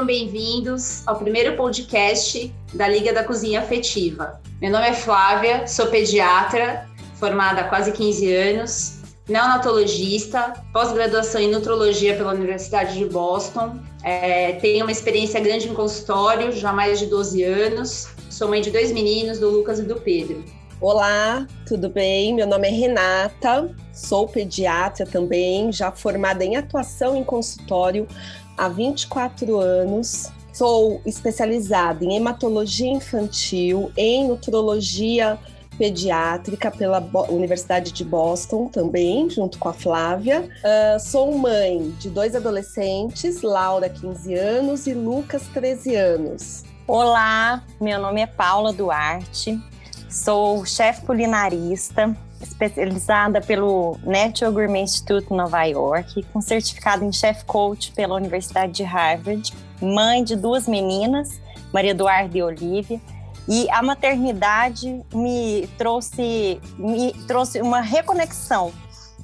sejam bem-vindos ao primeiro podcast da Liga da Cozinha Afetiva. Meu nome é Flávia, sou pediatra, formada há quase 15 anos, neonatologista, pós-graduação em nutrologia pela Universidade de Boston. É, tenho uma experiência grande em consultório, já mais de 12 anos. Sou mãe de dois meninos, do Lucas e do Pedro. Olá, tudo bem? Meu nome é Renata, sou pediatra também, já formada em atuação em consultório há 24 anos. Sou especializada em hematologia infantil, em nutrologia pediátrica pela Universidade de Boston também, junto com a Flávia. Uh, sou mãe de dois adolescentes, Laura, 15 anos, e Lucas, 13 anos. Olá, meu nome é Paula Duarte, Sou chefe culinarista, especializada pelo Natural Gourmet Institute Nova York, com certificado em chef coach pela Universidade de Harvard, mãe de duas meninas, Maria Eduarda e Olivia, e a maternidade me trouxe, me trouxe uma reconexão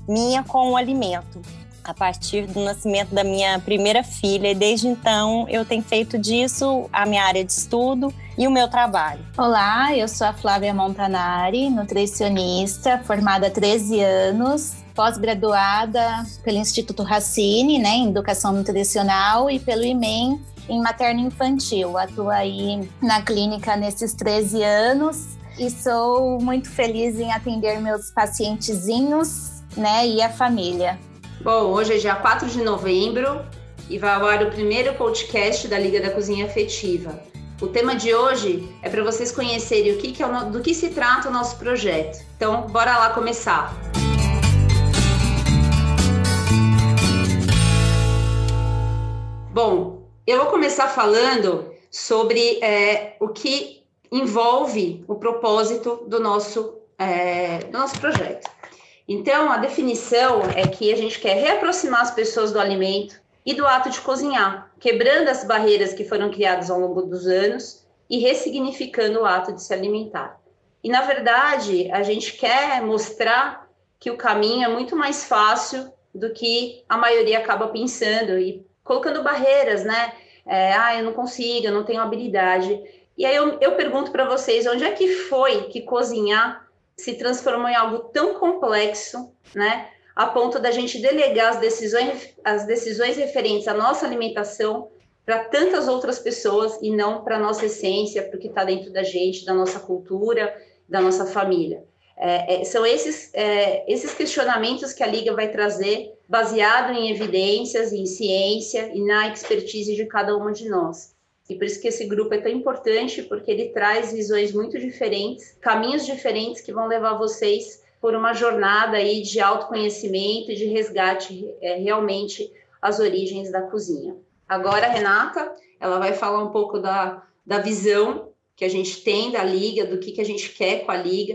minha com o alimento a partir do nascimento da minha primeira filha. E desde então eu tenho feito disso a minha área de estudo e o meu trabalho. Olá, eu sou a Flávia Montanari, nutricionista, formada há 13 anos, pós-graduada pelo Instituto Racine, né, em Educação Nutricional e pelo IMEM em materno infantil. Atuo aí na clínica nesses 13 anos e sou muito feliz em atender meus pacientezinhos, né, e a família. Bom, hoje é dia 4 de novembro e vai ao ar o primeiro podcast da Liga da Cozinha Afetiva. O tema de hoje é para vocês conhecerem o que, que é o, do que se trata o nosso projeto. Então, bora lá começar. Bom, eu vou começar falando sobre é, o que envolve o propósito do nosso, é, do nosso projeto. Então, a definição é que a gente quer reaproximar as pessoas do alimento e do ato de cozinhar, quebrando as barreiras que foram criadas ao longo dos anos e ressignificando o ato de se alimentar. E, na verdade, a gente quer mostrar que o caminho é muito mais fácil do que a maioria acaba pensando e colocando barreiras, né? É, ah, eu não consigo, eu não tenho habilidade. E aí eu, eu pergunto para vocês, onde é que foi que cozinhar se transformou em algo tão complexo, né? A ponto da gente delegar as decisões, as decisões referentes à nossa alimentação para tantas outras pessoas e não para a nossa essência, para o que está dentro da gente, da nossa cultura, da nossa família. É, é, são esses, é, esses questionamentos que a Liga vai trazer, baseado em evidências, em ciência e na expertise de cada uma de nós. E por isso que esse grupo é tão importante, porque ele traz visões muito diferentes, caminhos diferentes que vão levar vocês por uma jornada aí de autoconhecimento e de resgate é, realmente às origens da cozinha. Agora, a Renata, ela vai falar um pouco da, da visão que a gente tem da Liga, do que, que a gente quer com a Liga.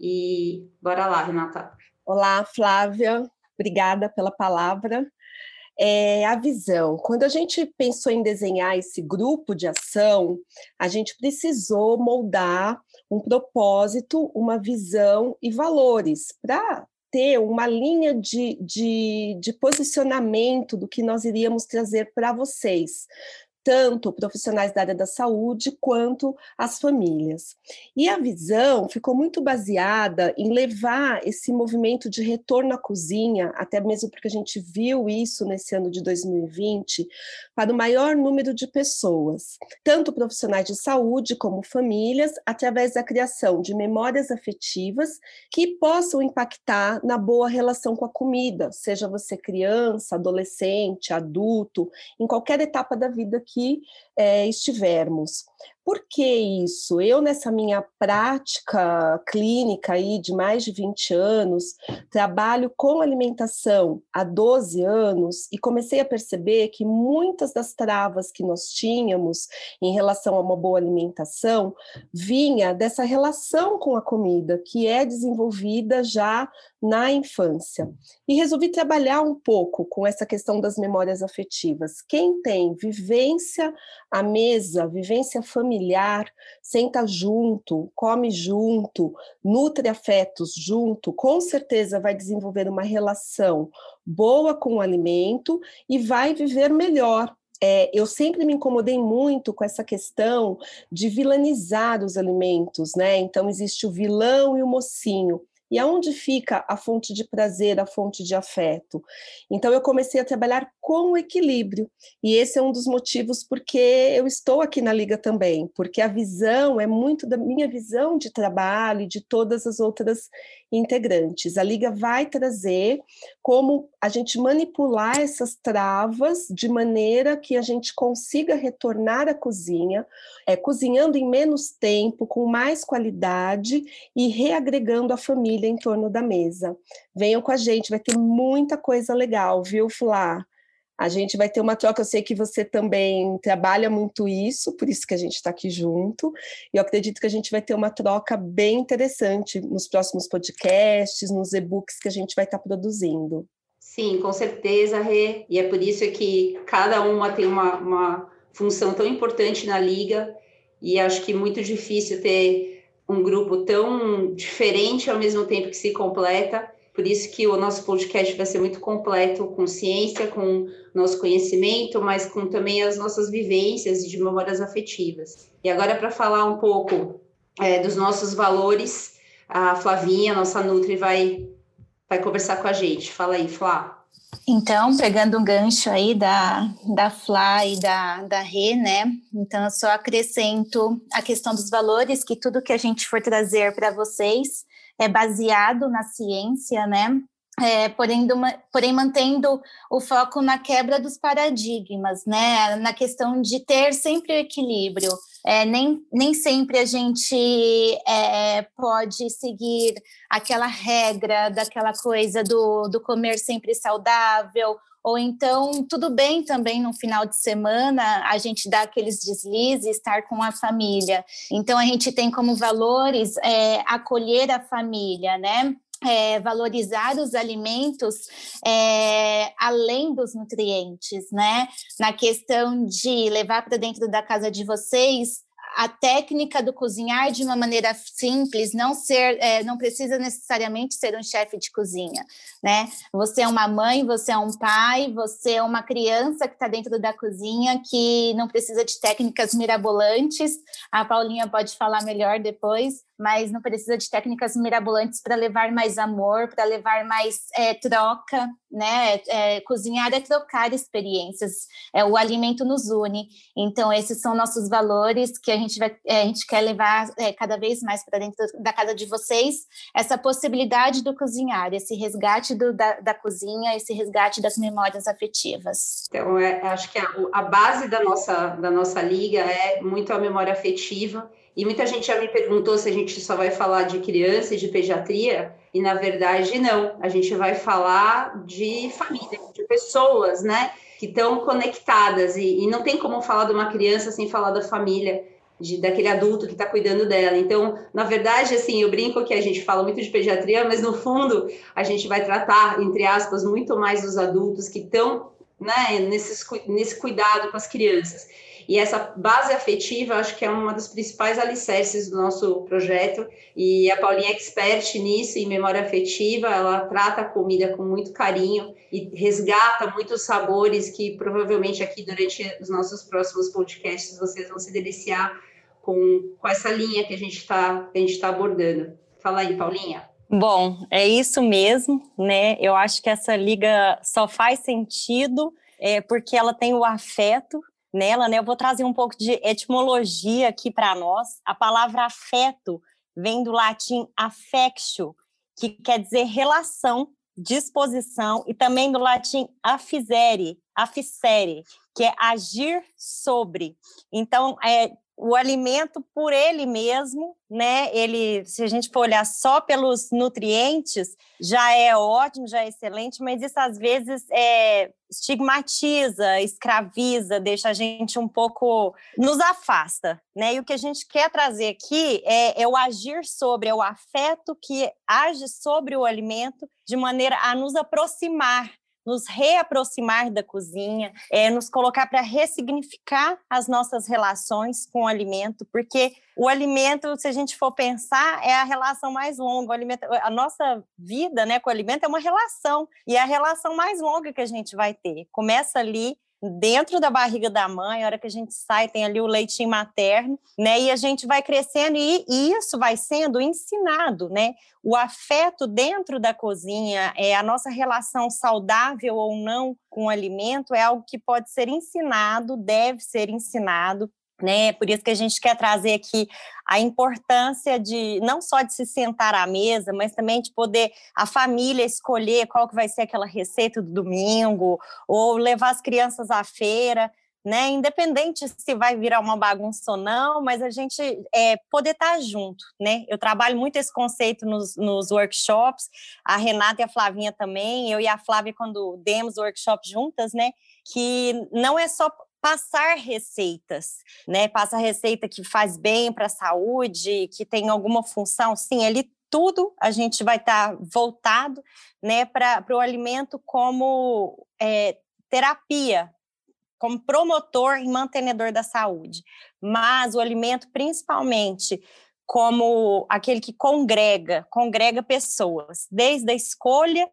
E bora lá, Renata. Olá, Flávia. Obrigada pela palavra é a visão. Quando a gente pensou em desenhar esse grupo de ação, a gente precisou moldar um propósito, uma visão e valores para ter uma linha de, de, de, posicionamento do que nós iríamos trazer para vocês, tanto profissionais da área da saúde quanto as famílias. E a visão ficou muito baseada em levar esse movimento de retorno à cozinha, até mesmo porque a gente viu isso nesse ano de 2020, para o maior número de pessoas, tanto profissionais de saúde como famílias, através da criação de memórias afetivas que possam impactar na boa relação com a comida, seja você criança, adolescente, adulto, em qualquer etapa da vida que que é, estivermos. Por que isso? Eu, nessa minha prática clínica aí de mais de 20 anos, trabalho com alimentação há 12 anos e comecei a perceber que muitas das travas que nós tínhamos em relação a uma boa alimentação vinha dessa relação com a comida, que é desenvolvida já na infância. E resolvi trabalhar um pouco com essa questão das memórias afetivas. Quem tem vivência à mesa, vivência familiar, familiar, senta junto, come junto, nutre afetos junto, com certeza vai desenvolver uma relação boa com o alimento e vai viver melhor é, eu sempre me incomodei muito com essa questão de vilanizar os alimentos, né? Então existe o vilão e o mocinho. E aonde fica a fonte de prazer, a fonte de afeto? Então eu comecei a trabalhar com o equilíbrio. E esse é um dos motivos porque eu estou aqui na liga também, porque a visão é muito da minha visão de trabalho e de todas as outras integrantes. A liga vai trazer como a gente manipular essas travas de maneira que a gente consiga retornar à cozinha, é, cozinhando em menos tempo, com mais qualidade e reagregando a família em torno da mesa. Venham com a gente, vai ter muita coisa legal, viu, Flá? A gente vai ter uma troca. Eu sei que você também trabalha muito isso, por isso que a gente está aqui junto. E eu acredito que a gente vai ter uma troca bem interessante nos próximos podcasts, nos e-books que a gente vai estar tá produzindo. Sim, com certeza, Rê. E é por isso que cada uma tem uma, uma função tão importante na liga. E acho que muito difícil ter um grupo tão diferente ao mesmo tempo que se completa. Por isso que o nosso podcast vai ser muito completo, com ciência, com nosso conhecimento, mas com também as nossas vivências de memórias afetivas. E agora, para falar um pouco é, dos nossos valores, a Flavinha, nossa Nutri, vai, vai conversar com a gente. Fala aí, Flá. Então, pegando um gancho aí da, da Flá e da, da Rê, né? Então, eu só acrescento a questão dos valores, que tudo que a gente for trazer para vocês é baseado na ciência, né? É, porém, porém, mantendo o foco na quebra dos paradigmas, né? Na questão de ter sempre o equilíbrio. É, nem, nem sempre a gente é, pode seguir aquela regra daquela coisa do, do comer sempre saudável, ou então tudo bem também no final de semana a gente dar aqueles deslizes, estar com a família. Então a gente tem como valores é, acolher a família, né? É, valorizar os alimentos é, além dos nutrientes, né? Na questão de levar para dentro da casa de vocês a técnica do cozinhar de uma maneira simples, não ser, é, não precisa necessariamente ser um chefe de cozinha, né? Você é uma mãe, você é um pai, você é uma criança que está dentro da cozinha que não precisa de técnicas mirabolantes. A Paulinha pode falar melhor depois, mas não precisa de técnicas mirabolantes para levar mais amor, para levar mais é, troca, né? É, cozinhar é trocar experiências, é, o alimento nos une. Então, esses são nossos valores que a gente, vai, é, a gente quer levar é, cada vez mais para dentro da casa de vocês, essa possibilidade do cozinhar, esse resgate do, da, da cozinha, esse resgate das memórias afetivas. Então, é, acho que a, a base da nossa, da nossa liga é muito a memória afetiva e muita gente já me perguntou se a gente só vai falar de criança e de pediatria, e na verdade não. A gente vai falar de família, de pessoas, né? Que estão conectadas, e, e não tem como falar de uma criança sem falar da família, de, daquele adulto que está cuidando dela. Então, na verdade, assim, eu brinco que a gente fala muito de pediatria, mas no fundo a gente vai tratar, entre aspas, muito mais dos adultos que estão né, nesse cuidado com as crianças. E essa base afetiva, acho que é uma das principais alicerces do nosso projeto. E a Paulinha é expert nisso, em memória afetiva, ela trata a comida com muito carinho e resgata muitos sabores que provavelmente aqui durante os nossos próximos podcasts vocês vão se deliciar com, com essa linha que a gente está tá abordando. Fala aí, Paulinha. Bom, é isso mesmo, né? Eu acho que essa liga só faz sentido é, porque ela tem o afeto nela, né? Eu vou trazer um pouco de etimologia aqui para nós. A palavra afeto vem do latim affectio, que quer dizer relação, disposição, e também do latim affisere, afficere, que é agir sobre. Então, é, o alimento por ele mesmo, né? Ele, se a gente for olhar só pelos nutrientes, já é ótimo, já é excelente, mas isso às vezes é, estigmatiza, escraviza, deixa a gente um pouco nos afasta, né? E o que a gente quer trazer aqui é, é o agir sobre, é o afeto que age sobre o alimento de maneira a nos aproximar nos reaproximar da cozinha, é, nos colocar para ressignificar as nossas relações com o alimento, porque o alimento, se a gente for pensar, é a relação mais longa. Alimento, a nossa vida né, com o alimento é uma relação, e é a relação mais longa que a gente vai ter. Começa ali dentro da barriga da mãe, a hora que a gente sai, tem ali o leitinho materno, né? E a gente vai crescendo e, e isso vai sendo ensinado, né? O afeto dentro da cozinha, é a nossa relação saudável ou não com o alimento é algo que pode ser ensinado, deve ser ensinado né? Por isso que a gente quer trazer aqui a importância de não só de se sentar à mesa, mas também de poder a família escolher qual que vai ser aquela receita do domingo, ou levar as crianças à feira, né? Independente se vai virar uma bagunça ou não, mas a gente é, poder estar junto, né? Eu trabalho muito esse conceito nos, nos workshops, a Renata e a Flavinha também, eu e a Flávia, quando demos workshop juntas, né? Que não é só passar receitas, né? Passa receita que faz bem para a saúde, que tem alguma função, sim, ele tudo a gente vai estar tá voltado, né, para o alimento como é, terapia, como promotor e mantenedor da saúde, mas o alimento principalmente como aquele que congrega, congrega pessoas, desde a escolha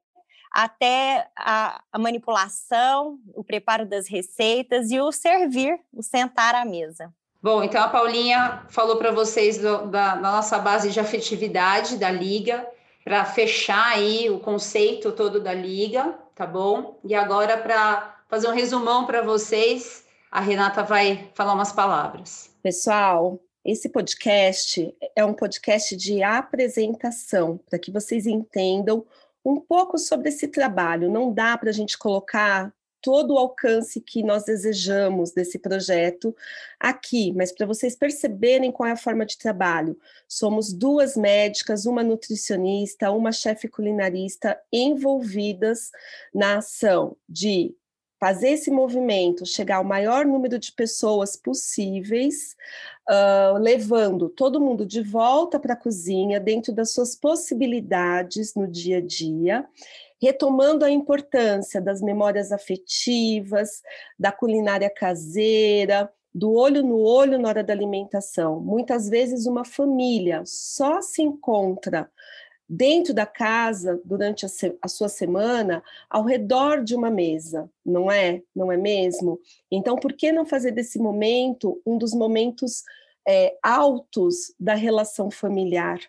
até a, a, manipulação, o preparo das receitas e o servir, o sentar à mesa. Bom, então a Paulinha falou para vocês do, da, da, nossa base de afetividade da Liga, para fechar aí o conceito todo da Liga, tá bom? E agora, para fazer um resumão para vocês, a Renata vai falar umas palavras. Pessoal, esse podcast é um podcast de apresentação, para que vocês entendam um pouco sobre esse trabalho. Não dá para a gente colocar todo o alcance que nós desejamos desse projeto aqui, mas para vocês perceberem qual é a forma de trabalho, somos duas médicas, uma nutricionista, uma chefe culinarista envolvidas na ação de fazer esse movimento chegar ao maior número de pessoas possíveis, uh, levando todo mundo de volta para a cozinha, dentro das suas possibilidades no dia a dia, retomando a importância das memórias afetivas, da culinária caseira, do olho no olho na hora da alimentação. Muitas vezes, uma família só se encontra dentro da casa durante a, se, a, sua semana ao redor de uma mesa, não é? Não é mesmo? Então, por que não fazer desse momento um dos momentos é, altos da relação familiar?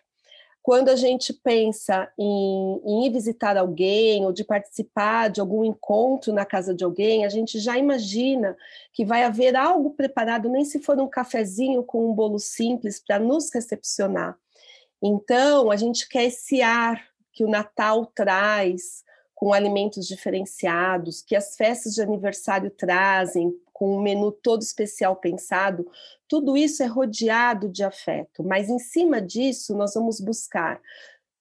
Quando a gente pensa em, em ir visitar alguém ou de participar de algum encontro na casa de alguém, a gente já imagina que vai haver algo preparado, nem se for um cafezinho com um bolo simples para nos recepcionar então, a gente quer esse ar que o Natal traz, com alimentos diferenciados, que as festas de aniversário trazem, com um menu todo especial pensado, tudo isso é rodeado de afeto, mas em cima disso nós vamos buscar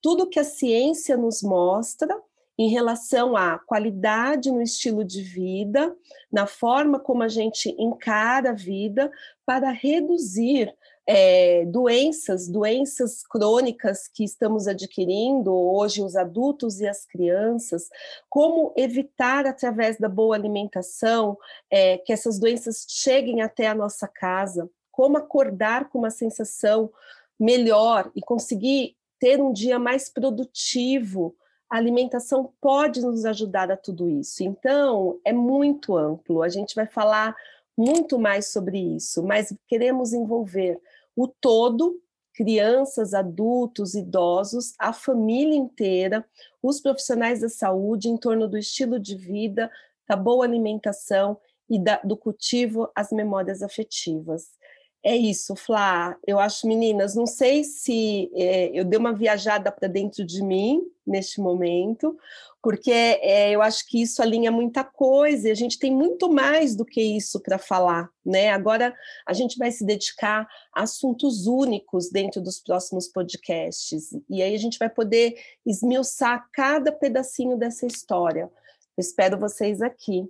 tudo que a ciência nos mostra em relação à qualidade no estilo de vida, na forma como a gente encara a vida, para reduzir é, doenças, doenças crônicas que estamos adquirindo hoje, os adultos e as crianças, como evitar, através da boa alimentação, é, que essas doenças cheguem até a nossa casa, como acordar com uma sensação melhor e conseguir ter um dia mais produtivo. A alimentação pode nos ajudar a tudo isso. Então, é muito amplo. A gente vai falar muito mais sobre isso, mas queremos envolver o todo, crianças, adultos, idosos, a família inteira, os profissionais da saúde em torno do estilo de vida, da boa alimentação e da, do cultivo às memórias afetivas. É isso, Flá. Eu acho, meninas, não sei se é, eu dei uma viajada para dentro de mim neste momento, porque é, eu acho que isso alinha muita coisa e a gente tem muito mais do que isso para falar, né? Agora a gente vai se dedicar a assuntos únicos dentro dos próximos podcasts e aí a gente vai poder esmiuçar cada pedacinho dessa história. Eu espero vocês aqui.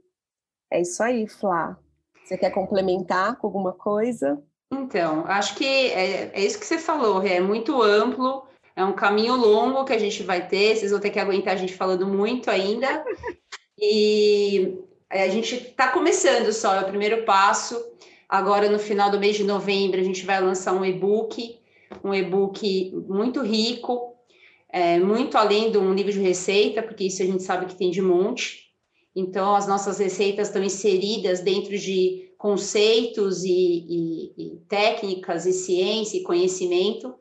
É isso aí, Flá. Você quer complementar com alguma coisa? Então, acho que é, é isso que você falou, é muito amplo, é um caminho longo que a gente vai ter, vocês vão ter que aguentar a gente falando muito ainda. E a gente está começando só, é o primeiro passo. Agora, no final do mês de novembro, a gente vai lançar um e-book, um e-book muito rico, é, muito além de um livro de receita, porque isso a gente sabe que tem de monte. Então, as nossas receitas estão inseridas dentro de conceitos e, e, e técnicas e ciência e conhecimento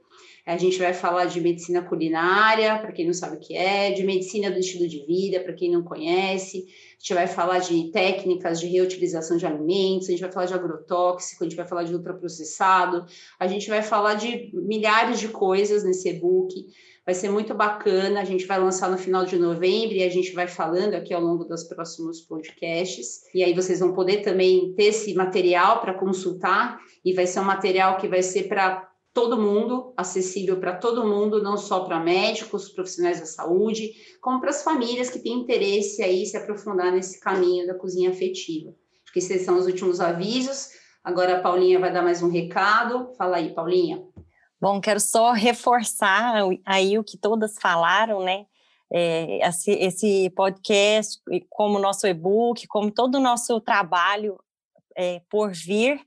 a gente vai falar de medicina culinária, para quem não sabe o que é, de medicina do estilo de vida, para quem não conhece. A gente vai falar de técnicas de reutilização de alimentos, a gente vai falar de agrotóxico, a gente vai falar de ultraprocessado, a gente vai falar de milhares de coisas nesse e-book. Vai ser muito bacana. A gente vai lançar no final de novembro e a gente vai falando aqui ao longo dos próximos podcasts. E aí vocês vão poder também ter esse material para consultar. E vai ser um material que vai ser para todo mundo, acessível para todo mundo, não só para médicos, profissionais da saúde, como para as famílias que têm interesse aí se aprofundar nesse caminho da cozinha afetiva. Acho que esses são os últimos avisos. Agora a Paulinha vai dar mais um recado. Fala aí, Paulinha. Bom, quero só reforçar aí o que todas falaram, né? É, esse, podcast, como nosso e-book, como todo o nosso trabalho é, por vir,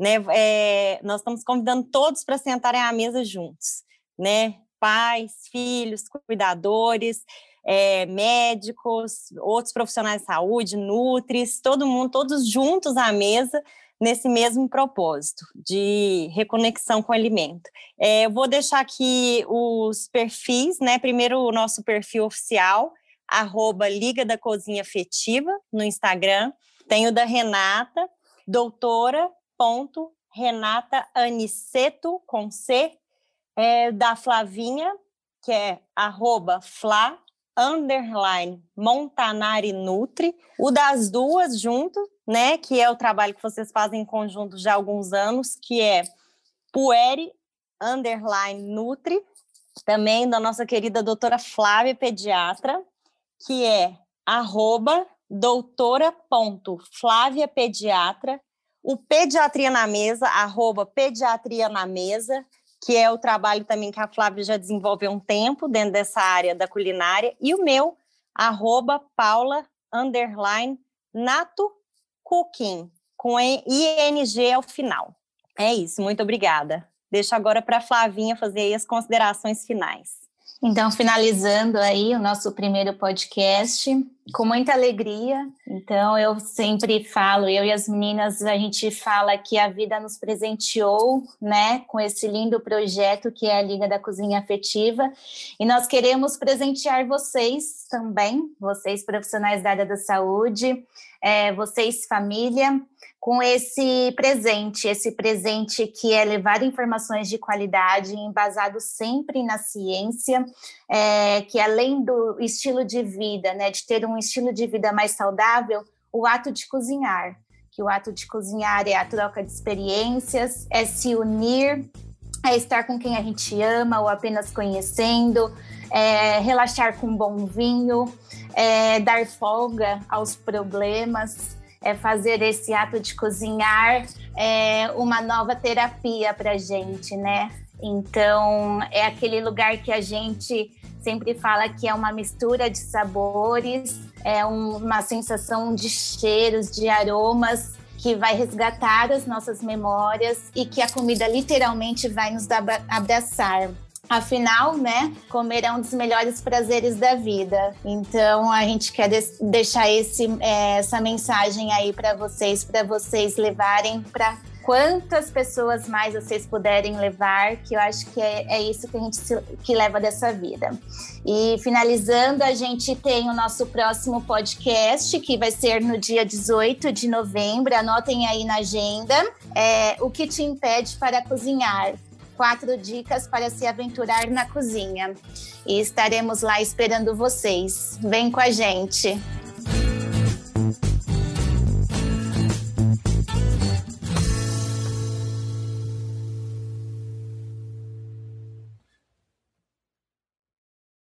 né? É, nós estamos convidando todos para sentarem à mesa juntos, né? Pais, filhos, cuidadores, é, médicos, outros profissionais de saúde, nutris, todo mundo, todos juntos à mesa nesse mesmo propósito de reconexão com o alimento. É, eu vou deixar aqui os perfis, né? Primeiro o nosso perfil oficial, arroba Liga da Cozinha Afetiva no Instagram. Tem o da Renata, doutora ponto Renata Aniceto, com C, é, da Flavinha, que é arroba Fla, underline, Montanari Nutri, o das duas junto, né, que é o trabalho que vocês fazem em conjunto já há alguns anos, que é Pueri, underline Nutri, também da nossa querida doutora Flávia Pediatra, que é arroba doutora.flávia Pediatra, o Pediatria na Mesa, arroba Pediatria na Mesa, que é o trabalho também que a Flávia já desenvolveu um tempo dentro dessa área da culinária, e o meu, arroba Paula, underline, Nato Cooking, com ING ao final. É isso, muito obrigada. Deixo agora para a Flavinha fazer as considerações finais. Então, finalizando aí o nosso primeiro podcast, com muita alegria. Então, eu sempre falo, eu e as meninas, a gente fala que a vida nos presenteou, né, com esse lindo projeto que é a Liga da Cozinha Afetiva. E nós queremos presentear vocês também, vocês profissionais da área da saúde, é, vocês família, com esse presente, esse presente que é levar informações de qualidade, embasado sempre na ciência, é, que além do estilo de vida, né, de ter um estilo de vida mais saudável, o ato de cozinhar, que o ato de cozinhar é a troca de experiências, é se unir, é estar com quem a gente ama ou apenas conhecendo, é relaxar com um bom vinho, é dar folga aos problemas, é fazer esse ato de cozinhar é uma nova terapia para gente, né? Então é aquele lugar que a gente sempre fala que é uma mistura de sabores, é um, uma sensação de cheiros, de aromas que vai resgatar as nossas memórias e que a comida literalmente vai nos abraçar. Afinal, né, comer é um dos melhores prazeres da vida. Então, a gente quer deixar esse, é, essa mensagem aí para vocês, para vocês levarem para quantas pessoas mais vocês puderem levar, que eu acho que é, é isso que a gente se, que leva dessa vida. E finalizando, a gente tem o nosso próximo podcast, que vai ser no dia 18 de novembro. Anotem aí na agenda. É, o que te impede para cozinhar? Quatro dicas para se aventurar na cozinha. E estaremos lá esperando vocês. Vem com a gente!